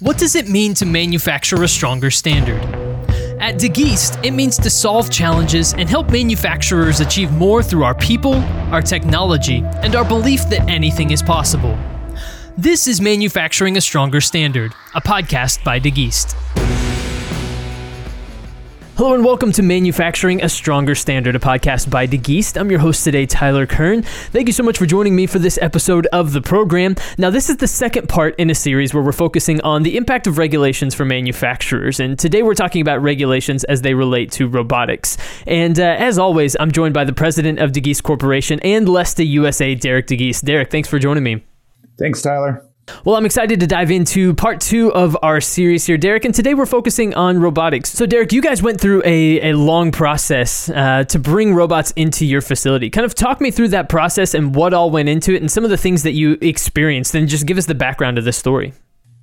What does it mean to manufacture a stronger standard? At DeGeest, it means to solve challenges and help manufacturers achieve more through our people, our technology, and our belief that anything is possible. This is Manufacturing a Stronger Standard, a podcast by DeGeest. Hello and welcome to Manufacturing a Stronger Standard, a podcast by DeGeest. I'm your host today, Tyler Kern. Thank you so much for joining me for this episode of the program. Now, this is the second part in a series where we're focusing on the impact of regulations for manufacturers. And today we're talking about regulations as they relate to robotics. And uh, as always, I'm joined by the president of DeGeest Corporation and Lesta USA, Derek DeGeest. Derek, thanks for joining me. Thanks, Tyler. Well, I'm excited to dive into part two of our series here, Derek. And today we're focusing on robotics. So, Derek, you guys went through a, a long process uh, to bring robots into your facility. Kind of talk me through that process and what all went into it and some of the things that you experienced. And just give us the background of this story.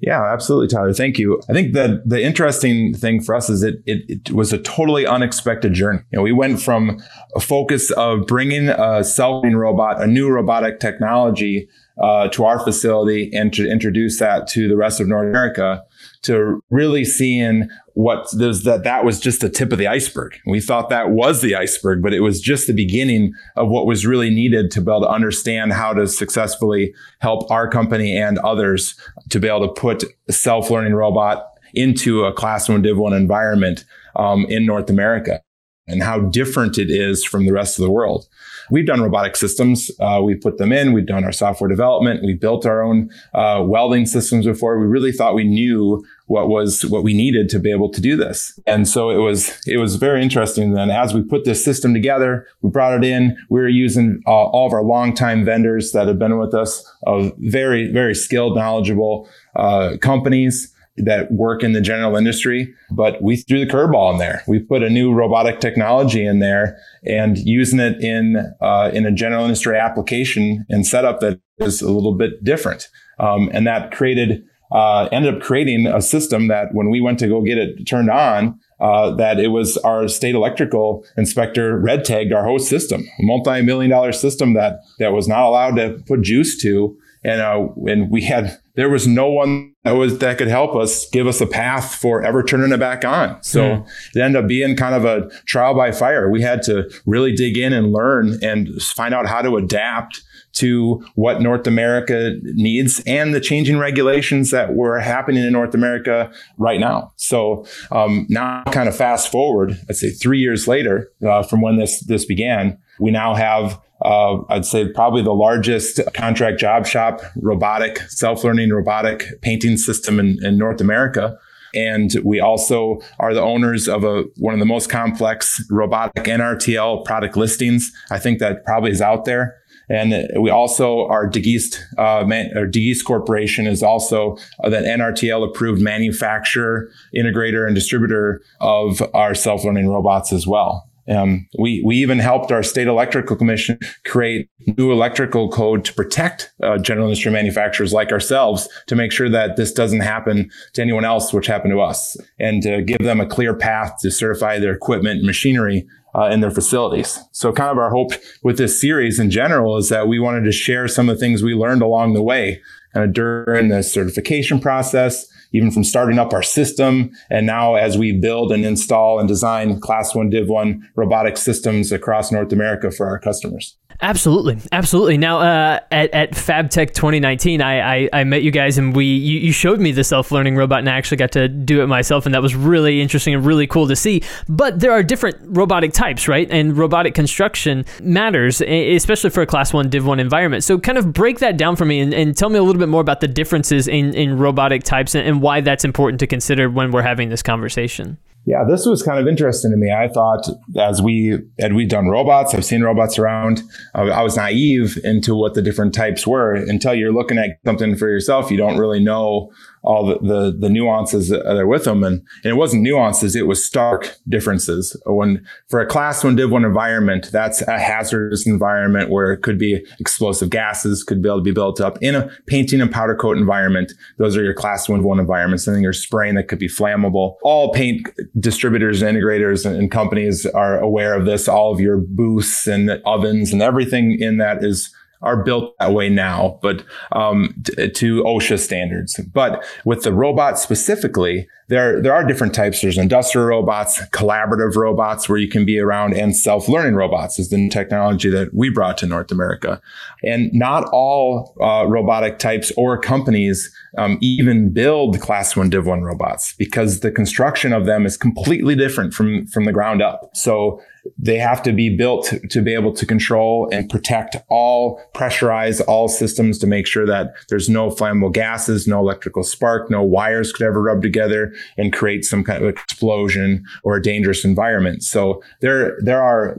Yeah, absolutely, Tyler. Thank you. I think that the interesting thing for us is it, it, was a totally unexpected journey. You know, we went from a focus of bringing a self-learning robot, a new robotic technology uh, to our facility and to introduce that to the rest of North America to really seeing what there's that that was just the tip of the iceberg. We thought that was the iceberg, but it was just the beginning of what was really needed to be able to understand how to successfully help our company and others to be able to put self-learning robot into a class one div one environment um, in North America and how different it is from the rest of the world. We've done robotic systems. Uh, we put them in. We've done our software development. We built our own uh, welding systems before. We really thought we knew what was what we needed to be able to do this. And so it was it was very interesting. Then as we put this system together, we brought it in. We were using uh, all of our longtime vendors that have been with us, of very very skilled, knowledgeable uh, companies that work in the general industry, but we threw the curveball in there. We put a new robotic technology in there and using it in uh, in a general industry application and setup that is a little bit different, um, and that created uh, ended up creating a system that when we went to go get it turned on, uh, that it was our state electrical inspector red tagged our host system, a multi-million dollar system that that was not allowed to put juice to, and uh, and we had there was no one that was that could help us give us a path for ever turning it back on. So mm. it ended up being kind of a trial by fire. We had to really dig in and learn and find out how to adapt to what North America needs and the changing regulations that were happening in North America right now. So um, now, kind of fast forward, let's say three years later uh, from when this this began, we now have uh, I'd say probably the largest contract job shop robotic, self learning robotic painting system in, in North America. And we also are the owners of a one of the most complex robotic NRTL product listings. I think that probably is out there. And we also our DeGeest, uh, or DeGeest Corporation is also that NRTL approved manufacturer, integrator, and distributor of our self learning robots as well. Um, we we even helped our state electrical commission create new electrical code to protect uh, general industry manufacturers like ourselves to make sure that this doesn't happen to anyone else, which happened to us, and to give them a clear path to certify their equipment and machinery uh, their facilities. So, kind of our hope with this series in general is that we wanted to share some of the things we learned along the way, of during the certification process even from starting up our system. And now as we build and install and design class one, div one robotic systems across North America for our customers. Absolutely, absolutely. Now, uh, at at FabTech 2019, I, I, I met you guys and we you, you showed me the self learning robot, and I actually got to do it myself, and that was really interesting and really cool to see. But there are different robotic types, right? And robotic construction matters, especially for a Class One Div One environment. So, kind of break that down for me and, and tell me a little bit more about the differences in in robotic types and, and why that's important to consider when we're having this conversation. Yeah, this was kind of interesting to me. I thought as we had we done robots, I've seen robots around. I was naive into what the different types were until you're looking at something for yourself. You don't really know all the, the, the nuances that are with them. And, and it wasn't nuances, it was stark differences. When for a class one div one environment, that's a hazardous environment where it could be explosive gases could be able to be built up in a painting and powder coat environment. Those are your class one one environments. And then you're spraying that could be flammable. All paint distributors and integrators and, and companies are aware of this. All of your booths and ovens and everything in that is are built that way now, but um, t- to OSHA standards. But with the robot specifically, there there are different types. There's industrial robots, collaborative robots where you can be around, and self-learning robots is the technology that we brought to North America. And not all uh, robotic types or companies um, even build class one div one robots because the construction of them is completely different from from the ground up. So they have to be built to, to, be able to control and protect all pressurize all systems to make sure that there's no flammable gases, no electrical spark, no wires could ever rub together and create some kind of explosion or a dangerous environment. So there, there are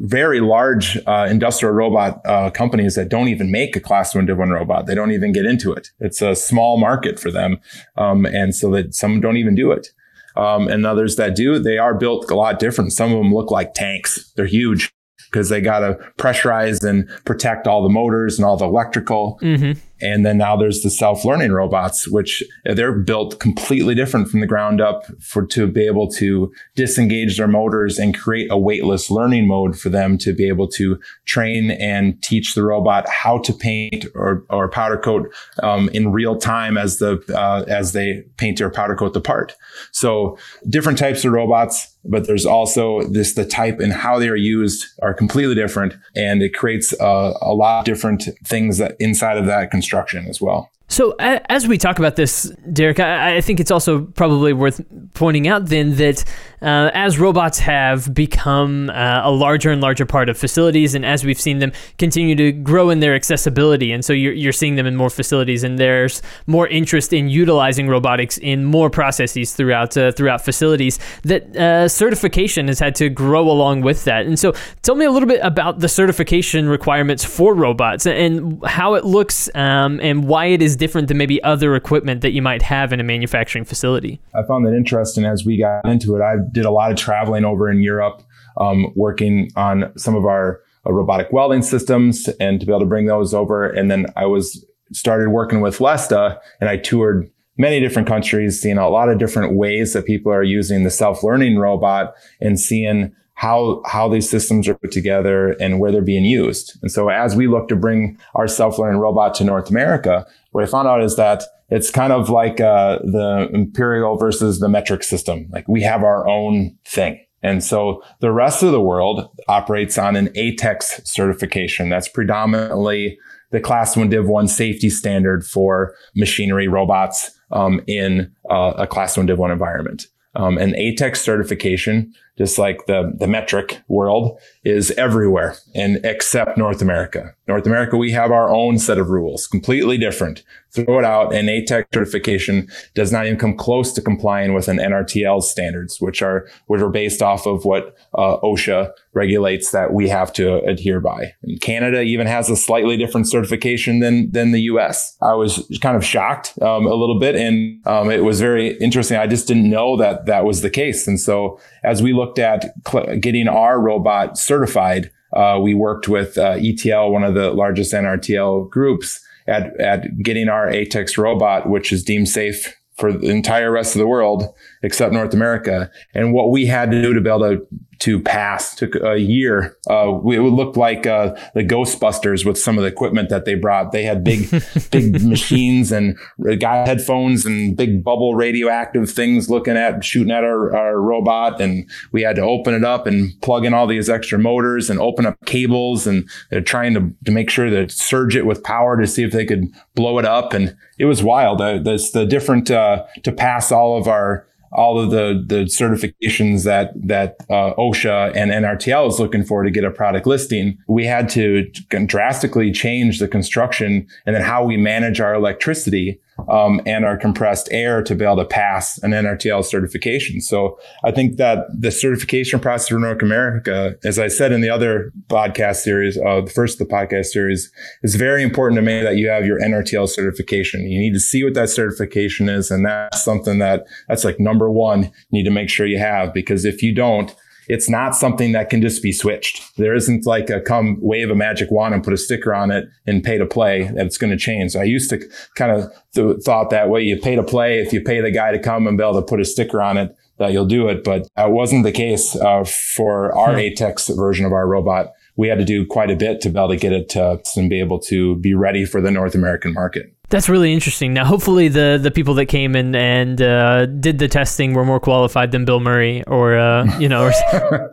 very large uh, industrial robot uh, companies that don't even make a class one div one robot. They don't even get into it. It's a small market for them. Um, and so that some don't even do it um, and others that do, they are built a lot different. Some of them look like tanks. They're huge because they got to pressurize and protect all the motors and all the electrical. Mm-hmm. And then now there's the self-learning robots, which they're built completely different from the ground up for to be able to disengage their motors and create a weightless learning mode for them to be able to train and teach the robot how to paint or, or powder coat um, in real time as the uh, as they paint or powder coat the part. So different types of robots but there's also this the type and how they are used are completely different and it creates a, a lot of different things that inside of that construction as well. So as we talk about this, Derek, I think it's also probably worth pointing out then that uh, as robots have become uh, a larger and larger part of facilities, and as we've seen them continue to grow in their accessibility, and so you're, you're seeing them in more facilities, and there's more interest in utilizing robotics in more processes throughout uh, throughout facilities. That uh, certification has had to grow along with that, and so tell me a little bit about the certification requirements for robots and how it looks um, and why it is different than maybe other equipment that you might have in a manufacturing facility. I found that interesting as we got into it. I did a lot of traveling over in Europe, um, working on some of our uh, robotic welding systems and to be able to bring those over. And then I was started working with Lesta and I toured many different countries, seeing a lot of different ways that people are using the self-learning robot and seeing how how these systems are put together and where they're being used. And so as we look to bring our self-learning robot to North America, what I found out is that it's kind of like uh, the imperial versus the metric system. Like we have our own thing. And so the rest of the world operates on an ATEX certification. That's predominantly the class one div one safety standard for machinery robots um, in uh, a class one div one environment. Um, and ATEX certification just like the, the metric world is everywhere and except North America. North America, we have our own set of rules, completely different. Throw it out and ATEX certification does not even come close to complying with an NRTL standards, which are, which are based off of what uh, OSHA regulates that we have to adhere by. And Canada even has a slightly different certification than, than the US. I was kind of shocked um, a little bit and um, it was very interesting. I just didn't know that that was the case. And so as we looked at cl- getting our robot certified, uh, we worked with uh, ETL, one of the largest NRTL groups, at, at getting our ATEX robot, which is deemed safe for the entire rest of the world except North America. And what we had to do to be able to to pass took a year. Uh, it would look like uh, the Ghostbusters with some of the equipment that they brought. They had big, big machines and guy headphones and big bubble radioactive things looking at shooting at our, our robot. And we had to open it up and plug in all these extra motors and open up cables. And they're trying to, to make sure to surge it with power to see if they could blow it up. And it was wild. Uh, this, the different uh, to pass all of our all of the the certifications that that uh, OSHA and NRTL is looking for to get a product listing, we had to drastically change the construction and then how we manage our electricity um, and our compressed air to be able to pass an NRTL certification. So I think that the certification process for North America, as I said in the other podcast series, uh, the first of the podcast series, is very important to me that you have your NRTL certification. You need to see what that certification is. And that's something that that's like number one, you need to make sure you have, because if you don't, it's not something that can just be switched. There isn't like a come wave a magic wand and put a sticker on it and pay to play that it's going to change. So I used to kind of th- thought that way. You pay to play. If you pay the guy to come and be able to put a sticker on it, that you'll do it. But that wasn't the case uh, for our hmm. ATEX version of our robot we had to do quite a bit to be able to get it to and be able to be ready for the North American market. That's really interesting. Now, hopefully, the the people that came in and uh, did the testing were more qualified than Bill Murray or uh, you know or,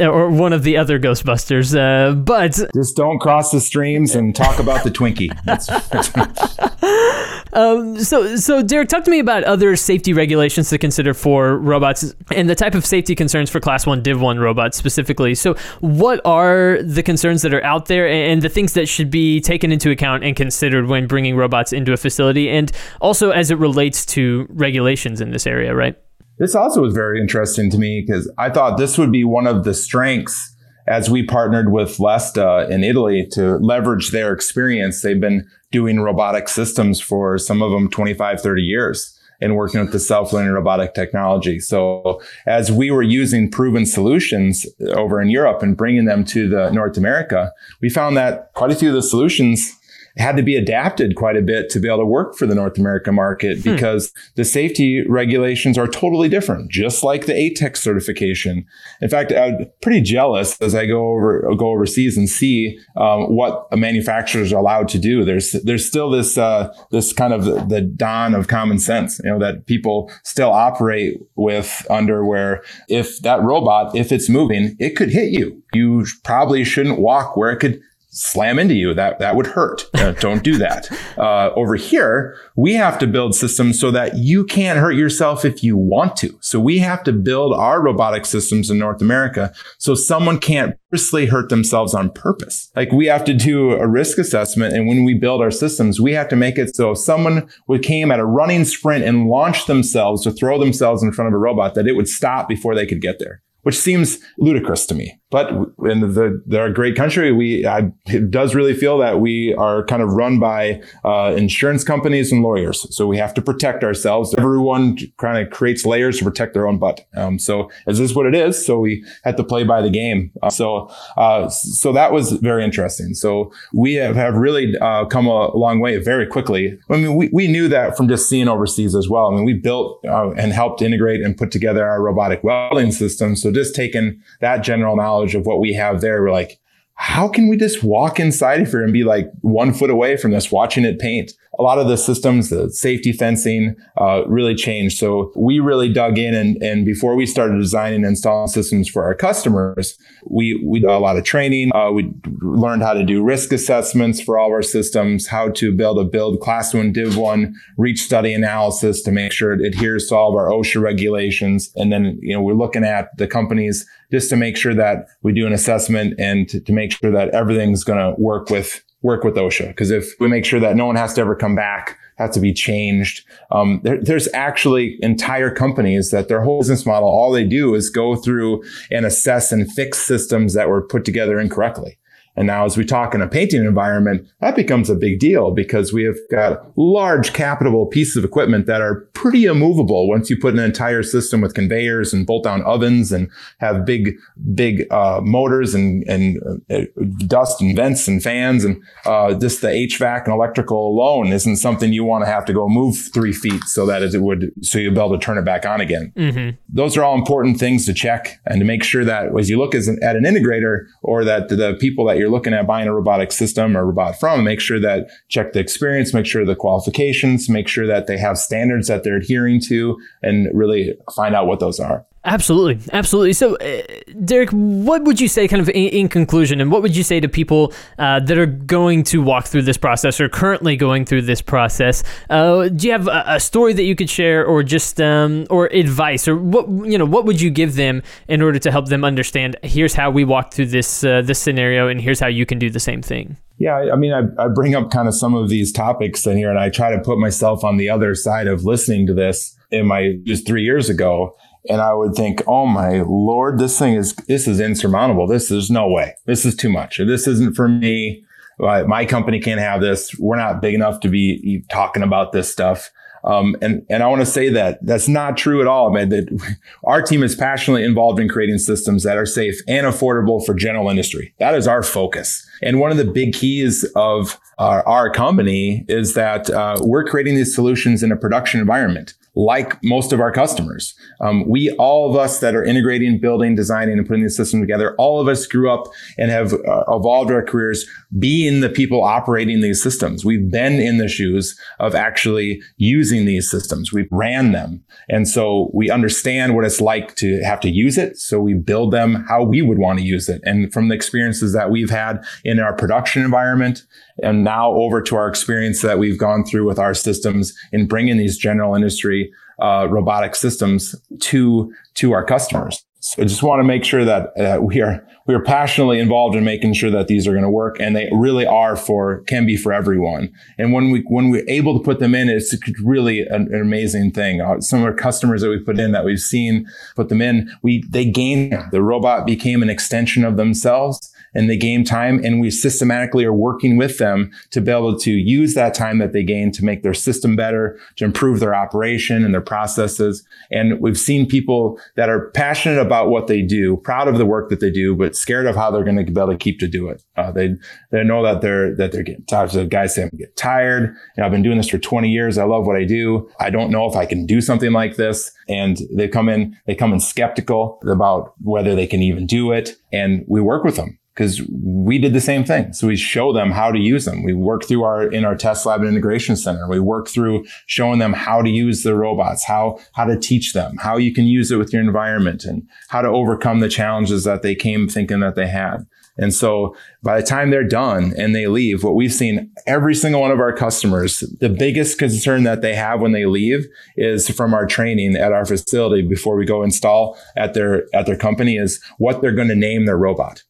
or one of the other Ghostbusters. Uh, but just don't cross the streams and talk about the Twinkie. um, so, so Derek, talk to me about other safety regulations to consider for robots and the type of safety concerns for Class One Div One robots specifically. So, what are the concerns that are out there and the things that should be taken into account and considered when bringing robots into a facility, and also as it relates to regulations in this area, right? This also was very interesting to me because I thought this would be one of the strengths as we partnered with Lesta in Italy to leverage their experience. They've been doing robotic systems for some of them 25, 30 years and working with the self-learning robotic technology. So as we were using proven solutions over in Europe and bringing them to the North America, we found that quite a few of the solutions had to be adapted quite a bit to be able to work for the North American market hmm. because the safety regulations are totally different, just like the ATEX certification. In fact, I'm pretty jealous as I go over go overseas and see um, what manufacturers are allowed to do. There's there's still this uh, this kind of the, the dawn of common sense, you know, that people still operate with under where if that robot, if it's moving, it could hit you. You probably shouldn't walk where it could slam into you. That that would hurt. Uh, don't do that. Uh, over here, we have to build systems so that you can't hurt yourself if you want to. So we have to build our robotic systems in North America so someone can't purposely hurt themselves on purpose. Like we have to do a risk assessment, and when we build our systems, we have to make it so if someone would came at a running sprint and launched themselves to throw themselves in front of a robot, that it would stop before they could get there which seems ludicrous to me. But in the, great country. We, I, it does really feel that we are kind of run by uh, insurance companies and lawyers. So we have to protect ourselves. Everyone kind of creates layers to protect their own butt. Um, so is what it is? So we had to play by the game. Uh, so, uh, so that was very interesting. So we have, have really uh, come a long way very quickly. I mean, we, we knew that from just seeing overseas as well. I mean, we built uh, and helped integrate and put together our robotic welding system. So just taking that general knowledge of what we have there, we're like, how can we just walk inside of here and be like one foot away from this, watching it paint? A lot of the systems, the safety fencing, uh, really changed. So we really dug in and, and before we started designing and installing systems for our customers, we, we did a lot of training. Uh, we learned how to do risk assessments for all of our systems, how to build a build class one, div one, reach study analysis to make sure it adheres to all of our OSHA regulations. And then, you know, we're looking at the companies just to make sure that we do an assessment and to, to make sure that everything's going to work with work with OSHA. Because if we make sure that no one has to ever come back, has to be changed. Um, there, there's actually entire companies that their whole business model, all they do is go through and assess and fix systems that were put together incorrectly. And now as we talk in a painting environment, that becomes a big deal because we have got large capital pieces of equipment that are pretty immovable once you put an entire system with conveyors and bolt down ovens and have big, big, uh, motors and, and uh, dust and vents and fans. And, uh, just the HVAC and electrical alone isn't something you want to have to go move three feet so that it would, so you'll be able to turn it back on again. Mm-hmm. Those are all important things to check and to make sure that as you look as an, at an integrator or that the people that you're you're looking at buying a robotic system or robot from, make sure that check the experience, make sure the qualifications, make sure that they have standards that they're adhering to, and really find out what those are. Absolutely, absolutely. So, uh, Derek, what would you say, kind of in, in conclusion, and what would you say to people uh, that are going to walk through this process or currently going through this process? Uh, do you have a, a, story that you could share, or just um, or advice, or what you know? What would you give them in order to help them understand? Here's how we walk through this uh, this scenario, and here's how you can do the same thing. Yeah, I mean, I, I bring up kind of some of these topics in here, and I try to put myself on the other side of listening to this in my just three years ago and I would think, oh my lord, this thing is this is insurmountable. This is no way. This is too much. This isn't for me. My company can't have this. We're not big enough to be talking about this stuff. Um, and, and I want to say that that's not true at all, man. That our team is passionately involved in creating systems that are safe and affordable for general industry. That is our focus. And one of the big keys of our, our company is that uh, we're creating these solutions in a production environment like most of our customers. Um, we, all of us that are integrating, building, designing, and putting the system together, all of us grew up and have uh, evolved our careers being the people operating these systems. We've been in the shoes of actually using these systems. We've ran them. And so we understand what it's like to have to use it. So we build them how we would want to use it. And from the experiences that we've had in our production environment and now over to our experience that we've gone through with our systems in bringing these general industry uh, robotic systems to to our customers. So I just want to make sure that uh, we are we are passionately involved in making sure that these are going to work, and they really are for can be for everyone. And when we when we're able to put them in, it's really an, an amazing thing. Uh, some of our customers that we put in that we've seen put them in, we they gain the robot became an extension of themselves and they gain time and we systematically are working with them to be able to use that time that they gain to make their system better, to improve their operation and their processes. And we've seen people that are passionate about what they do, proud of the work that they do, but scared of how they're going to be able to keep to do it. Uh, they, they know that they're, that they're getting tired. So the guys say, I'm get tired. You know, I've been doing this for 20 years. I love what I do. I don't know if I can do something like this. And they come in, they come in skeptical about whether they can even do it. And we work with them because we did the same thing. So we show them how to use them. We work through our in our test lab and integration center. We work through showing them how to use the robots, how how to teach them, how you can use it with your environment, and how to overcome the challenges that they came thinking that they had. And so by the time they're done and they leave, what we've seen every single one of our customers, the biggest concern that they have when they leave is from our training at our facility before we go install at their at their company is what they're going to name their robot.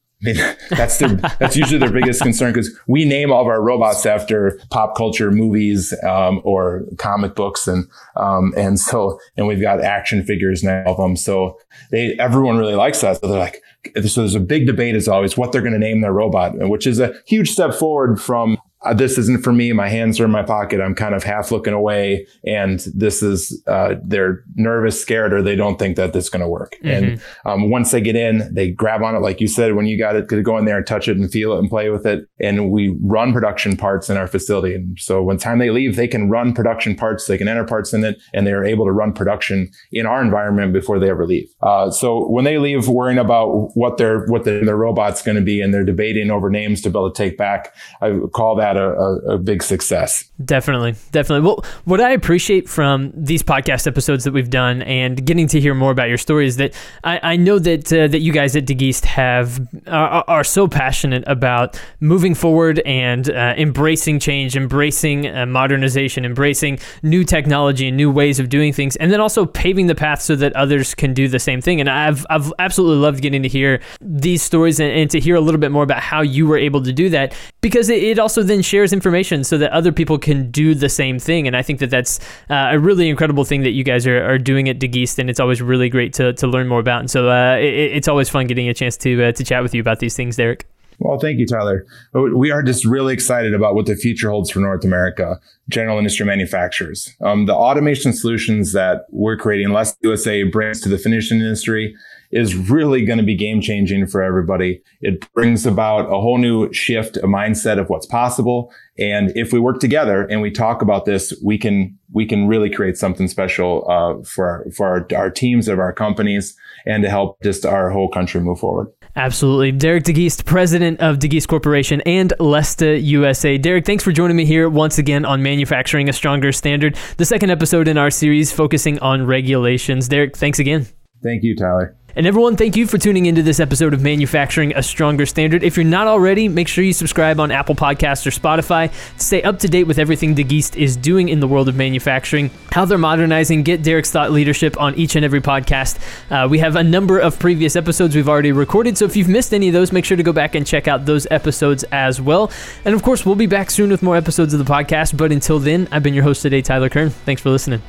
That's their, that's usually their biggest concern because we name all of our robots after pop culture movies um, or comic books, and um, and so and we've got action figures now of them. So they everyone really likes that. So they're like, so there's a big debate as always what they're going to name their robot, which is a huge step forward from uh, this isn't for me. My hands are in my pocket. I'm kind of half looking away. And this is, uh, they're nervous, scared, or they don't think that this is going to work. Mm-hmm. And um, once they get in, they grab on it, like you said, when you got it, to go in there and touch it and feel it and play with it. And we run production parts in our facility. And so when time they leave, they can run production parts, they can enter parts in it, and they're able to run production in our environment before they ever leave. Uh, so when they leave worrying about what their, what the, their robot's going to be and they're debating over names to be able to take back, I call that a, a, a, big success. Definitely, definitely. Well, what I appreciate from these podcast episodes that we've done and getting to hear more about your story is that I, I know that uh, that you guys at DeGeest have are, are, so passionate about moving forward and uh, embracing change, embracing uh, modernization, embracing new technology and new ways of doing things, and then also paving the path so that others can do the same thing. And I've I've absolutely loved getting to hear these stories and, and to hear a little bit more about how you were able to do that because it, it also then shares information so that other people can do the same thing. And I think that that's uh, a really incredible thing that you guys are, are doing at DeGeest, and it's always really great to, to learn more about. And so uh, it, it's always fun getting a chance to uh, to chat with you about these things, Derek. Well, thank you, Tyler. We are just really excited about what the future holds for North America general industry manufacturers. Um, the automation solutions that we're creating, Lesta USA brings to the finishing industry is really going to be game changing for everybody. It brings about a whole new shift, a mindset of what's possible. And if we work together and we talk about this, we can we can really create something special uh, for for our, our teams of our companies and to help just our whole country move forward. Absolutely. Derek DeGeest, president of DeGeest Corporation and Lesta USA. Derek, thanks for joining me here once again on Manufacturing a Stronger Standard, the second episode in our series focusing on regulations. Derek, thanks again. Thank you, Tyler. And everyone, thank you for tuning into this episode of Manufacturing a Stronger Standard. If you're not already, make sure you subscribe on Apple Podcasts or Spotify to stay up to date with everything DeGeest is doing in the world of manufacturing, how they're modernizing, get Derek's thought leadership on each and every podcast. Uh, we have a number of previous episodes we've already recorded, so if you've missed any of those, make sure to go back and check out those episodes as well. And of course, we'll be back soon with more episodes of the podcast, but until then, I've been your host today, Tyler Kern. Thanks for listening.